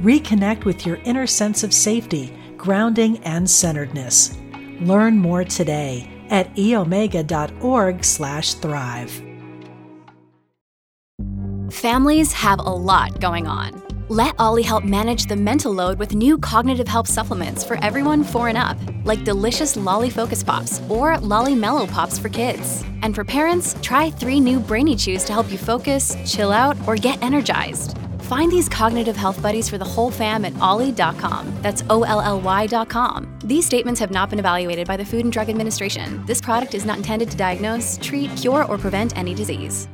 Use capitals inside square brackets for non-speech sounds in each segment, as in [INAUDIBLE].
Reconnect with your inner sense of safety, grounding, and centeredness. Learn more today at eomega.org/thrive. Families have a lot going on. Let Olly help manage the mental load with new cognitive help supplements for everyone four and up, like delicious Lolly Focus Pops or Lolly Mellow Pops for kids. And for parents, try three new Brainy Chews to help you focus, chill out, or get energized. Find these cognitive health buddies for the whole fam at olly.com. That's O L L Y.com. These statements have not been evaluated by the Food and Drug Administration. This product is not intended to diagnose, treat, cure, or prevent any disease.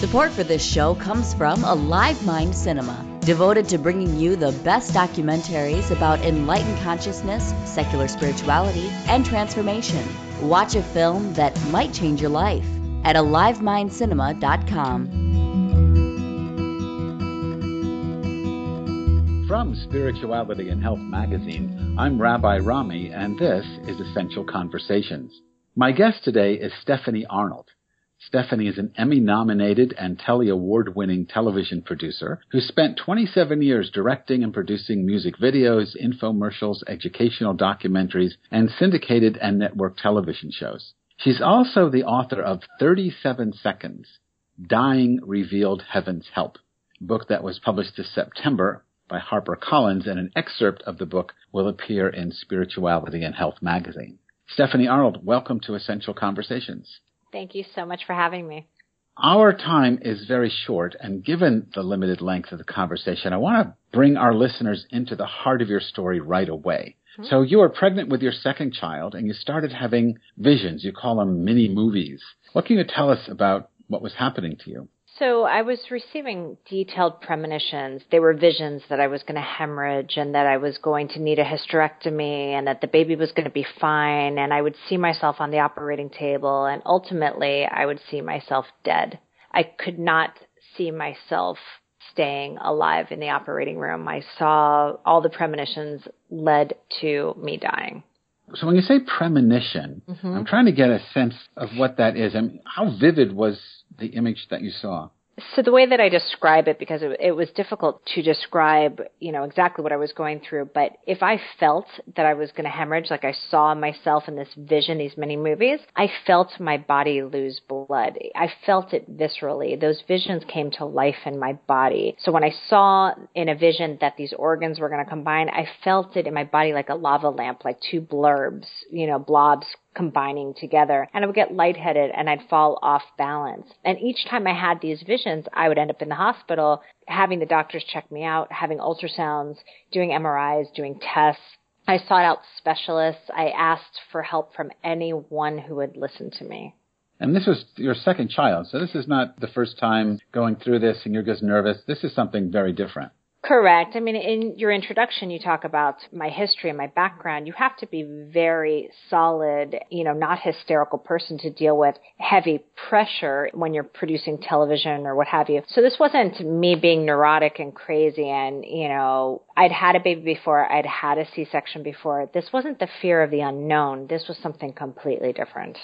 Support for this show comes from Alive Mind Cinema, devoted to bringing you the best documentaries about enlightened consciousness, secular spirituality, and transformation. Watch a film that might change your life at alivemindcinema.com. From Spirituality and Health magazine, I'm Rabbi Rami, and this is Essential Conversations. My guest today is Stephanie Arnold. Stephanie is an Emmy nominated and Telly Award winning television producer who spent 27 years directing and producing music videos, infomercials, educational documentaries, and syndicated and network television shows. She's also the author of 37 Seconds Dying Revealed Heaven's Help, a book that was published this September by HarperCollins, and an excerpt of the book will appear in Spirituality and Health magazine. Stephanie Arnold, welcome to Essential Conversations. Thank you so much for having me. Our time is very short, and given the limited length of the conversation, I want to bring our listeners into the heart of your story right away. Mm-hmm. So you were pregnant with your second child, and you started having visions. You call them mini movies. What can you tell us about what was happening to you? So I was receiving detailed premonitions. They were visions that I was going to hemorrhage and that I was going to need a hysterectomy and that the baby was going to be fine. And I would see myself on the operating table and ultimately I would see myself dead. I could not see myself staying alive in the operating room. I saw all the premonitions led to me dying. So when you say premonition, mm-hmm. I'm trying to get a sense of what that is. I mean, how vivid was the image that you saw? So the way that I describe it, because it, it, was difficult to describe, you know, exactly what I was going through, but if I felt that I was going to hemorrhage, like I saw myself in this vision, these many movies, I felt my body lose blood. I felt it viscerally. Those visions came to life in my body. So when I saw in a vision that these organs were going to combine, I felt it in my body like a lava lamp, like two blurbs, you know, blobs combining together and I would get lightheaded and I'd fall off balance. And each time I had these visions, I would end up in the hospital having the doctors check me out, having ultrasounds, doing MRIs, doing tests. I sought out specialists. I asked for help from anyone who would listen to me. And this was your second child, so this is not the first time going through this and you're just nervous. This is something very different. Correct. I mean, in your introduction, you talk about my history and my background. You have to be very solid, you know, not hysterical person to deal with heavy pressure when you're producing television or what have you. So this wasn't me being neurotic and crazy and, you know, I'd had a baby before, I'd had a C-section before. This wasn't the fear of the unknown. This was something completely different.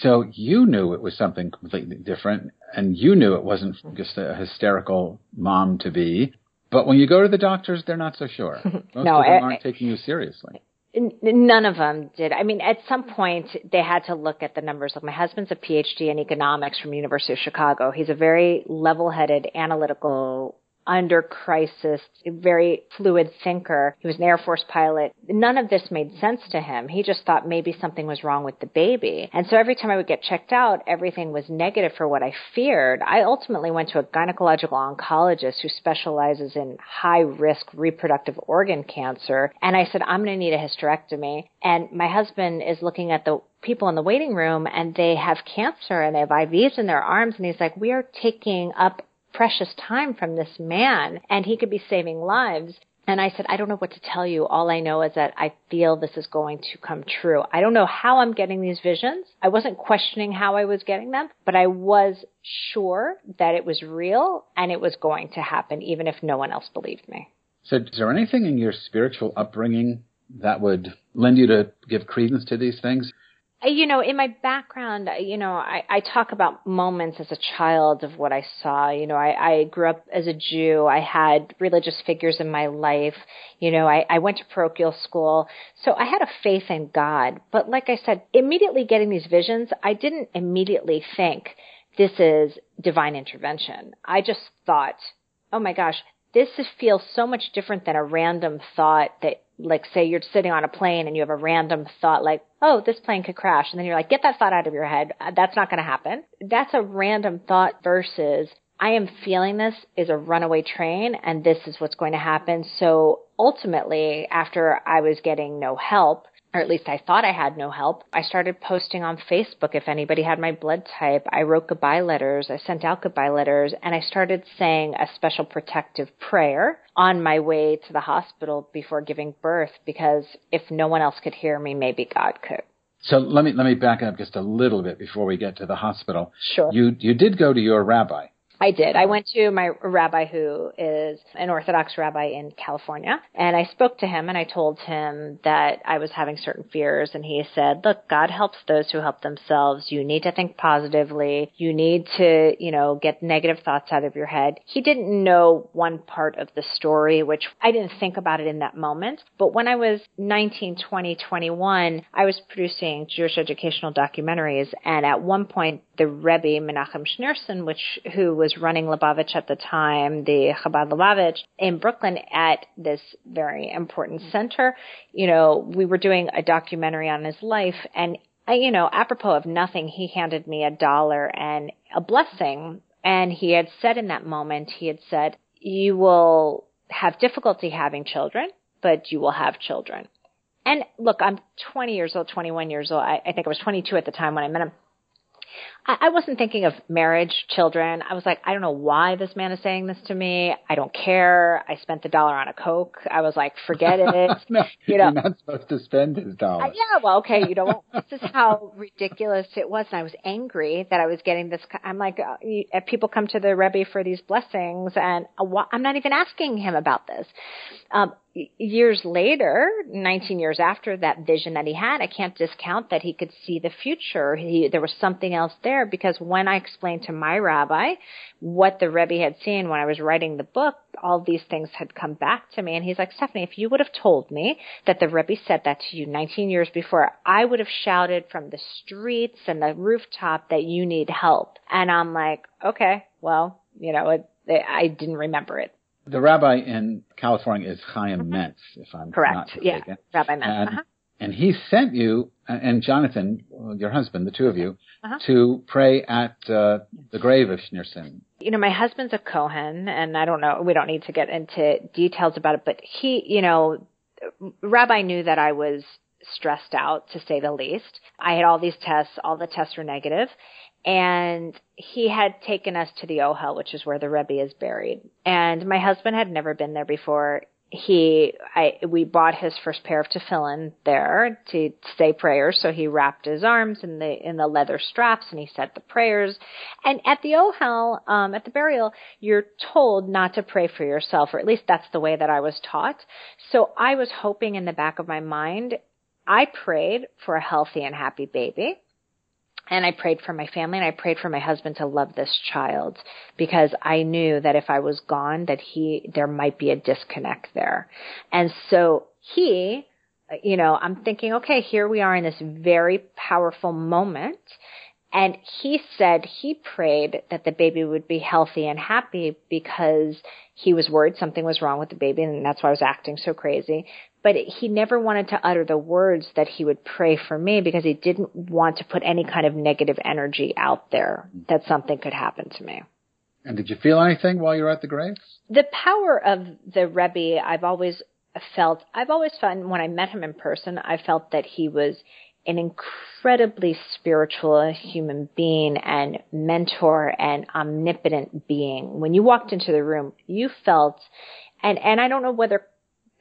So you knew it was something completely different and you knew it wasn't just a hysterical mom to be but when you go to the doctors, they're not so sure. [LAUGHS] Most no, of them aren't I, taking you seriously. None of them did. I mean, at some point they had to look at the numbers. Like my husband's a PhD in economics from University of Chicago. He's a very level-headed, analytical under crisis, very fluid thinker. He was an Air Force pilot. None of this made sense to him. He just thought maybe something was wrong with the baby. And so every time I would get checked out, everything was negative for what I feared. I ultimately went to a gynecological oncologist who specializes in high risk reproductive organ cancer. And I said, I'm going to need a hysterectomy. And my husband is looking at the people in the waiting room and they have cancer and they have IVs in their arms. And he's like, we are taking up precious time from this man and he could be saving lives. And I said, I don't know what to tell you. All I know is that I feel this is going to come true. I don't know how I'm getting these visions. I wasn't questioning how I was getting them, but I was sure that it was real and it was going to happen, even if no one else believed me. So, is there anything in your spiritual upbringing that would lend you to give credence to these things? Uh, you know, in my background, uh, you know, I, I talk about moments as a child of what I saw. You know, I, I grew up as a Jew. I had religious figures in my life. You know, I, I went to parochial school. So I had a faith in God. But like I said, immediately getting these visions, I didn't immediately think this is divine intervention. I just thought, oh my gosh, this feels so much different than a random thought that like say you're sitting on a plane and you have a random thought like, oh, this plane could crash. And then you're like, get that thought out of your head. Uh, that's not going to happen. That's a random thought versus I am feeling this is a runaway train and this is what's going to happen. So ultimately, after I was getting no help, or at least I thought I had no help. I started posting on Facebook if anybody had my blood type. I wrote goodbye letters. I sent out goodbye letters and I started saying a special protective prayer on my way to the hospital before giving birth because if no one else could hear me, maybe God could. So let me let me back up just a little bit before we get to the hospital. Sure. You you did go to your rabbi. I did. I went to my rabbi who is an Orthodox rabbi in California and I spoke to him and I told him that I was having certain fears and he said, look, God helps those who help themselves. You need to think positively. You need to, you know, get negative thoughts out of your head. He didn't know one part of the story, which I didn't think about it in that moment. But when I was 19, 20, 21, I was producing Jewish educational documentaries and at one point the Rebbe Menachem Schneerson, which who was running Lubavitch at the time, the Chabad Lubavitch in Brooklyn at this very important center. You know, we were doing a documentary on his life and I, you know, apropos of nothing, he handed me a dollar and a blessing. And he had said in that moment, he had said, you will have difficulty having children, but you will have children. And look, I'm 20 years old, 21 years old. I, I think I was 22 at the time when I met him. I, I wasn't thinking of marriage, children. I was like, I don't know why this man is saying this to me. I don't care. I spent the dollar on a Coke. I was like, forget [LAUGHS] it. no, you know, you're not supposed to spend his dollar. Uh, yeah, well, okay, you know [LAUGHS] this is how ridiculous it was. And I was angry that I was getting this. I'm like, uh, you, uh, people come to the Rebbe for these blessings, and uh, wh- I'm not even asking him about this. Um, years later, 19 years after that vision that he had, I can't discount that he could see the future. He, there was something else there because when I explained to my rabbi what the Rebbe had seen when I was writing the book, all these things had come back to me. And he's like, Stephanie, if you would have told me that the Rebbe said that to you 19 years before, I would have shouted from the streets and the rooftop that you need help. And I'm like, okay, well, you know, it, I didn't remember it the rabbi in California is Chaim mm-hmm. Mentz, if I'm correct. Not mistaken. yeah, Rabbi Mentz. And, uh-huh. and, he sent you and Jonathan, your husband, the two of you, uh-huh. to pray at uh, the grave of Schneerson. You know, my husband's a Kohen, and I don't know. We don't need to get into details about it, but he, you know, Rabbi knew that I was stressed out, to say the least. I had all these tests. All the tests were negative and he had taken us to the Ohel, which is where the Rebbe is buried. And my husband had never been there before. He, I, we bought his first pair of tefillin there to say prayers. So he wrapped his arms in the in the leather straps and he said the prayers. And at the Ohel, um, at the burial, you're told not to pray for yourself, or at least that's the way that I was taught. So I was hoping in the back of my mind, I prayed for a healthy and happy baby and I prayed for my family and I prayed for my husband to love this child because I knew that if I was gone that he there might be a disconnect there. And so he you know, I'm thinking, okay, here we are in this very powerful moment And he said he prayed that the baby would be healthy and happy because he was worried something was wrong with the baby and that's why I was acting so crazy. But he never wanted to utter the words that he would pray for me because he didn't want to put any kind of negative energy out there that something could happen to me. And did you feel anything while you were at the graves? The power of the Rebbe, I've always felt, I've always found when I met him in person, I felt that he was an incredibly spiritual human being and mentor and omnipotent being. When you walked into the room, you felt, and, and I don't know whether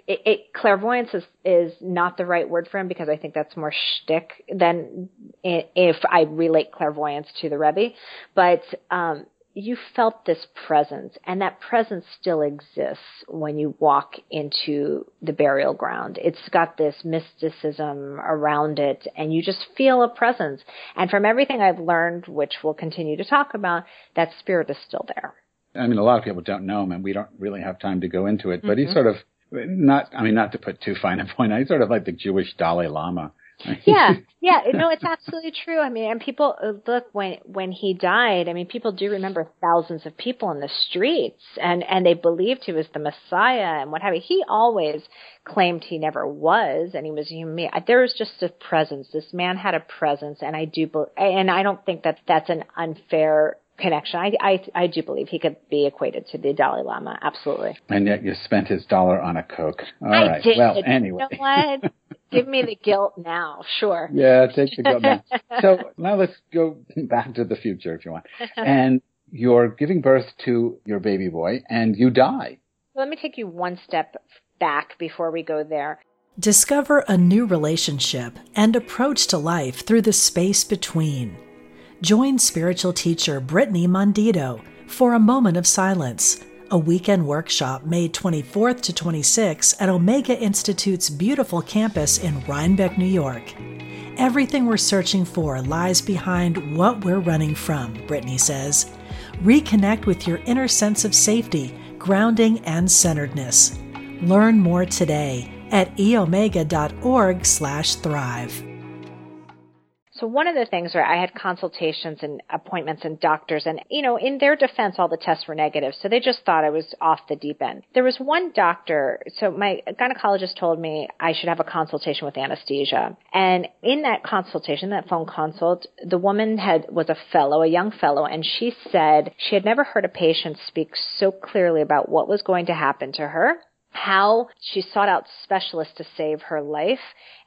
it, it, clairvoyance is, is not the right word for him because I think that's more shtick than if I relate clairvoyance to the Rebbe. But um, you felt this presence and that presence still exists when you walk into the burial ground. It's got this mysticism around it and you just feel a presence. And from everything I've learned, which we'll continue to talk about, that spirit is still there. I mean, a lot of people don't know him and we don't really have time to go into it, but mm-hmm. he's sort of not, I mean, not to put too fine a point, he's sort of like the Jewish Dalai Lama [LAUGHS] yeah, yeah, no, it's absolutely true. I mean, and people uh, look when when he died. I mean, people do remember thousands of people in the streets, and and they believed he was the Messiah and what have you. He always claimed he never was, and he was human. There was just a presence. This man had a presence, and I do, and I don't think that that's an unfair connection. I, I, I do believe he could be equated to the Dalai Lama. Absolutely. And yet you spent his dollar on a Coke. All I right. Did. Well, anyway. You know what? Give me the guilt now. Sure. Yeah, take the guilt now. [LAUGHS] so now let's go [LAUGHS] back to the future if you want. [LAUGHS] And you're giving birth to your baby boy and you die. Let me take you one step back before we go there. Discover a new relationship and approach to life through the space between. Join spiritual teacher Brittany Mondito for a moment of silence, a weekend workshop May 24th to 26th at Omega Institute's beautiful campus in Rhinebeck, New York. Everything we're searching for lies behind what we're running from, Brittany says. Reconnect with your inner sense of safety, grounding, and centeredness. Learn more today at eomega.org/thrive. So one of the things where I had consultations and appointments and doctors and, you know, in their defense, all the tests were negative. So they just thought I was off the deep end. There was one doctor. So my gynecologist told me I should have a consultation with anesthesia. And in that consultation, that phone consult, the woman had, was a fellow, a young fellow, and she said she had never heard a patient speak so clearly about what was going to happen to her how she sought out specialists to save her life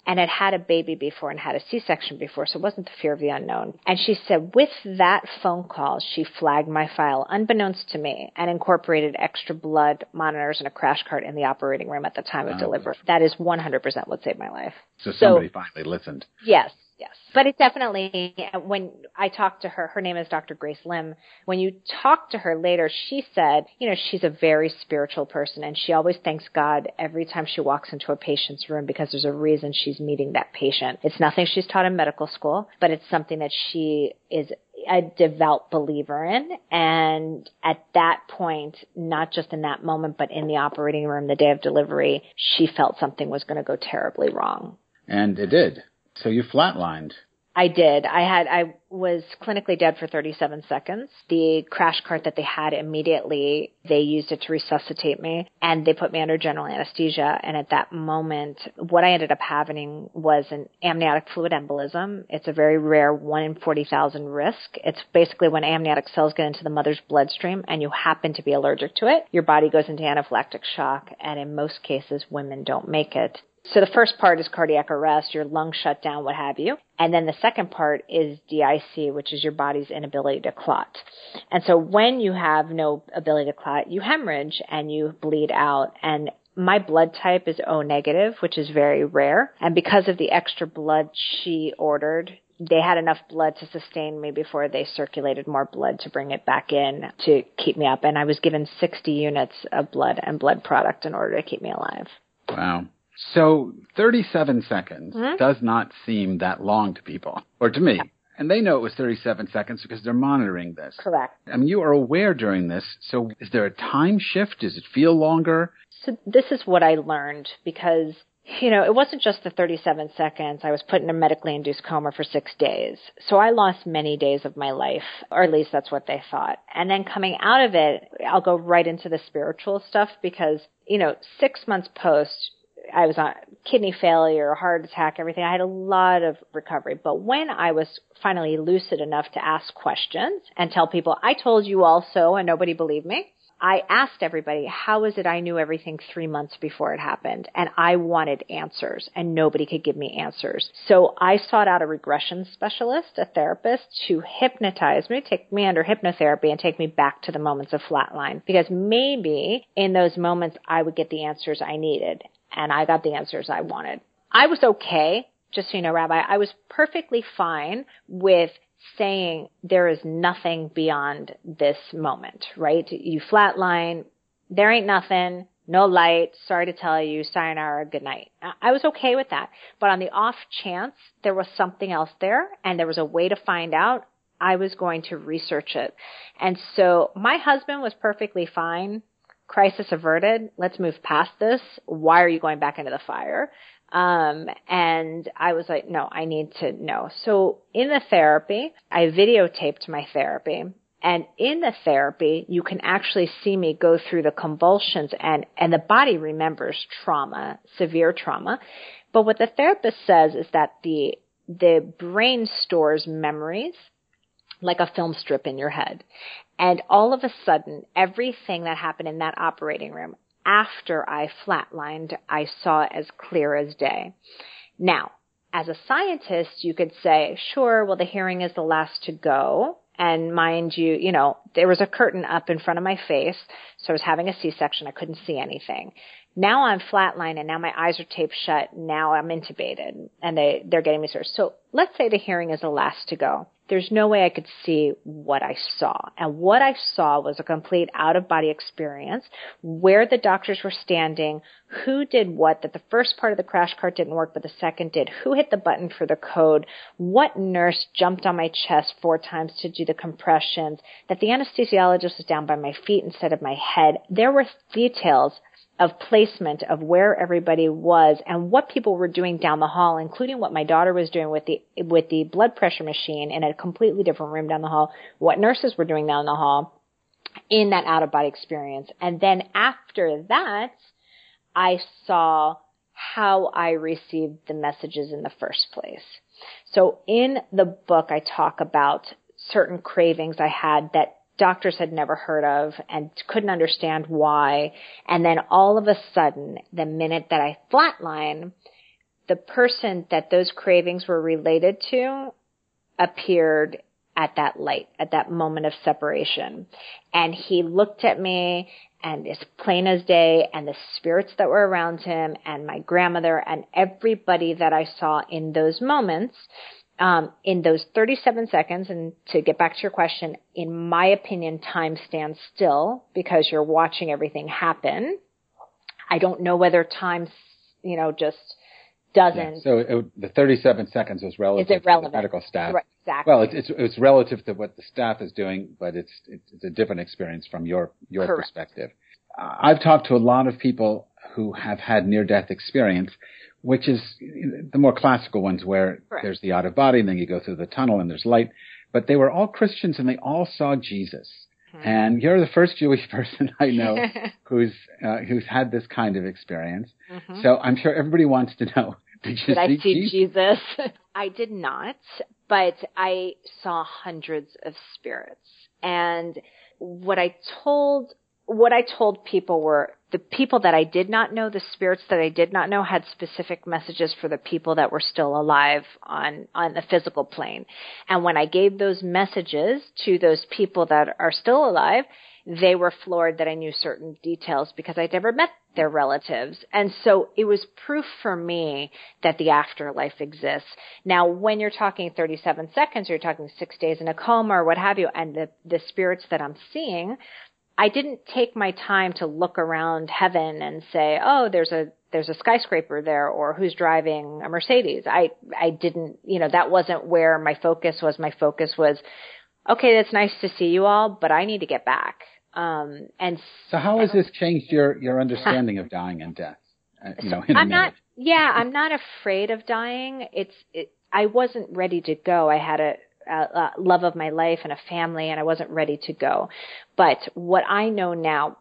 and had had a baby before and had a C-section before, so it wasn't the fear of the unknown. And she said with that phone call, she flagged my file unbeknownst to me and incorporated extra blood monitors and a crash cart in the operating room at the time of oh. delivery. That is 100% what saved my life. So somebody so, finally listened. Yes. Yes. But it definitely, when I talked to her, her name is Dr. Grace Lim. When you talk to her later, she said, you know, she's a very spiritual person and she always thanks God every time she walks into a patient's room because there's a reason she's meeting that patient. It's nothing she's taught in medical school, but it's something that she is a devout believer in. And at that point, not just in that moment, but in the operating room the day of delivery, she felt something was going to go terribly wrong. And it did. So you flatlined. I did. I had, I was clinically dead for 37 seconds. The crash cart that they had immediately, they used it to resuscitate me and they put me under general anesthesia. And at that moment, what I ended up having was an amniotic fluid embolism. It's a very rare 1 in 40,000 risk. It's basically when amniotic cells get into the mother's bloodstream and you happen to be allergic to it, your body goes into anaphylactic shock. And in most cases, women don't make it. So the first part is cardiac arrest, your lungs shut down, what have you. And then the second part is DIC, which is your body's inability to clot. And so when you have no ability to clot, you hemorrhage and you bleed out. And my blood type is O negative, which is very rare. And because of the extra blood she ordered, they had enough blood to sustain me before they circulated more blood to bring it back in to keep me up. And I was given 60 units of blood and blood product in order to keep me alive. Wow. So 37 seconds mm-hmm. does not seem that long to people, or to me. And they know it was 37 seconds because they're monitoring this. Correct. I mean, you are aware during this. So is there a time shift? Does it feel longer? So this is what I learned because you know, it wasn't just the 37 seconds. I was put in a medically induced coma for six days. So I lost many days of my life, or at least that's what they thought. And then coming out of it, I'll go right into the spiritual stuff because, you know, six months post, I was on kidney failure, heart attack, everything. I had a lot of recovery. But when I was finally lucid enough to ask questions and tell people, I told you also, and nobody believed me, I asked everybody, how is it I knew everything three months before it happened? And I wanted answers and nobody could give me answers. So I sought out a regression specialist, a therapist to hypnotize me, take me under hypnotherapy and take me back to the moments of flatline because maybe in those moments I would get the answers I needed and I got the answers I wanted. I was okay. Just so you know, Rabbi, I was perfectly fine with saying there is nothing beyond this moment, right? You flatline, there ain't nothing, no light, sorry to tell you, sayonara, good night. I was okay with that. But on the off chance there was something else there and there was a way to find out, I was going to research it. And so my husband was perfectly fine. Crisis averted. Let's move past this. Why are you going back into the fire? Um, and I was like, no, I need to know. So in the therapy, I videotaped my therapy. And in the therapy, you can actually see me go through the convulsions and, and the body remembers trauma, severe trauma. But what the therapist says is that the, the brain stores memories like a film strip in your head. And all of a sudden, everything that happened in that operating room, after I flatlined, I saw as clear as day. Now, as a scientist, you could say, sure, well, the hearing is the last to go. And mind you, you know, there was a curtain up in front of my face. So I was having a C-section. I couldn't see anything. Now I'm flatline and now my eyes are taped shut. Now I'm intubated and they, they're getting me surgery. So let's say the hearing is the last to go. There's no way I could see what I saw. And what I saw was a complete out of body experience where the doctors were standing, who did what, that the first part of the crash cart didn't work, but the second did, who hit the button for the code, what nurse jumped on my chest four times to do the compressions, that the anesthesiologist was down by my feet instead of my head. There were details of placement of where everybody was and what people were doing down the hall, including what my daughter was doing with the with the blood pressure machine in a completely different room down the hall, what nurses were doing down the hall in that out of body experience. And then after that, I saw how I received the messages in the first place. So in the book, I talk about certain cravings I had that doctors had never heard of and couldn't understand why. And then all of a sudden, the minute that I flatline, the person that those cravings were related to appeared at that light, at that moment of separation. And he looked at me and as plain as day and the spirits that were around him and my grandmother and everybody that I saw in those moments um, in those 37 seconds, and to get back to your question, in my opinion, time stands still because you're watching everything happen. I don't know whether time, you know, just doesn't. Yeah, so it, the 37 seconds was relative is it relevant? to the medical staff. Right, exactly. Well, it's, it's relative to what the staff is doing, but it's it's a different experience from your your Correct. perspective. I've talked to a lot of people who have had near death experience which is the more classical ones where there's the out of body and then you go through the tunnel and there's light. But they were all Christians and they all saw Jesus. Hmm. And you're the first Jewish [LAUGHS] person I know [LAUGHS] who's uh, who's had this kind of experience. Mm-hmm. So I'm sure everybody wants to know. [LAUGHS] Did you did see, I see Jesus? Jesus? I did not, but I saw hundreds of spirits. And what I told what I told people were the people that I did not know, the spirits that I did not know had specific messages for the people that were still alive on, on the physical plane. And when I gave those messages to those people that are still alive, they were floored that I knew certain details because I'd never met their relatives. And so it was proof for me that the afterlife exists. Now, when you're talking 37 seconds, or you're talking six days in a coma or what have you, and the, the spirits that I'm seeing, I didn't take my time to look around heaven and say, "Oh, there's a there's a skyscraper there," or "Who's driving a Mercedes?" I I didn't, you know, that wasn't where my focus was. My focus was, "Okay, that's nice to see you all, but I need to get back." Um, and so, how has this changed your your understanding of dying and death? Uh, you know, in I'm a not. Yeah, I'm not afraid of dying. It's it, I wasn't ready to go. I had a, a love of my life and a family, and I wasn't ready to go. But what I know now,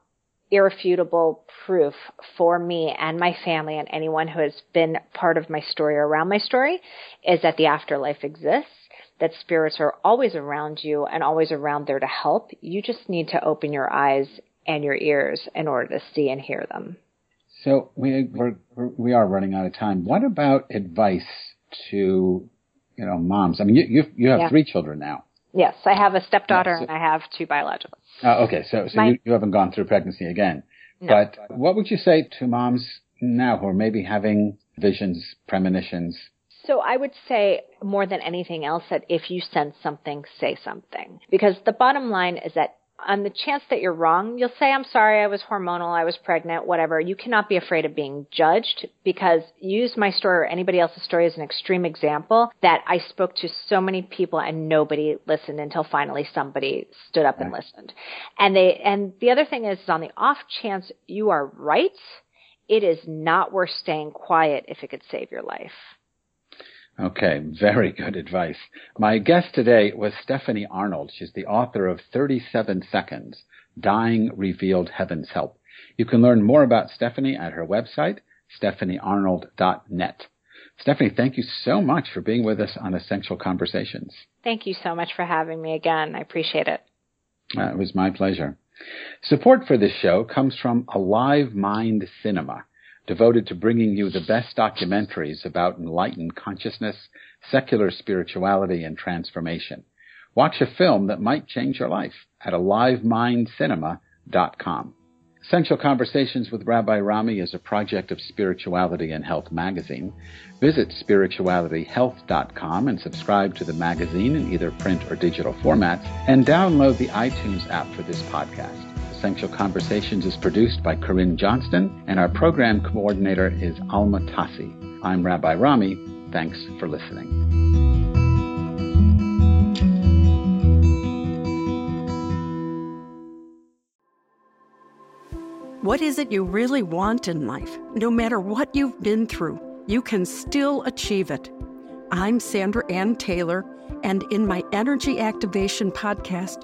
irrefutable proof for me and my family and anyone who has been part of my story or around my story, is that the afterlife exists. That spirits are always around you and always around there to help. You just need to open your eyes and your ears in order to see and hear them. So we we're, we are running out of time. What about advice to you know moms? I mean, you you, you have yeah. three children now. Yes, I have a stepdaughter yeah, so, and I have two biological. Uh, okay, so so My, you, you haven't gone through pregnancy again. No. But what would you say to moms now who are maybe having visions, premonitions? So I would say more than anything else that if you sense something, say something. Because the bottom line is that on the chance that you're wrong, you'll say, I'm sorry, I was hormonal, I was pregnant, whatever. You cannot be afraid of being judged because use my story or anybody else's story as an extreme example that I spoke to so many people and nobody listened until finally somebody stood up and listened. And they, and the other thing is on the off chance you are right, it is not worth staying quiet if it could save your life. Okay, very good advice. My guest today was Stephanie Arnold. She's the author of 37 Seconds, Dying Revealed Heaven's Help. You can learn more about Stephanie at her website, stephaniearnold.net. Stephanie, thank you so much for being with us on Essential Conversations. Thank you so much for having me again. I appreciate it. Uh, it was my pleasure. Support for this show comes from Alive Mind Cinema devoted to bringing you the best documentaries about enlightened consciousness, secular spirituality, and transformation. Watch a film that might change your life at alivemindcinema.com. Essential Conversations with Rabbi Rami is a project of Spirituality and Health magazine. Visit spiritualityhealth.com and subscribe to the magazine in either print or digital formats, and download the iTunes app for this podcast. Essential Conversations is produced by Corinne Johnston, and our program coordinator is Alma Tassi. I'm Rabbi Rami. Thanks for listening. What is it you really want in life? No matter what you've been through, you can still achieve it. I'm Sandra Anne Taylor, and in my Energy Activation podcast,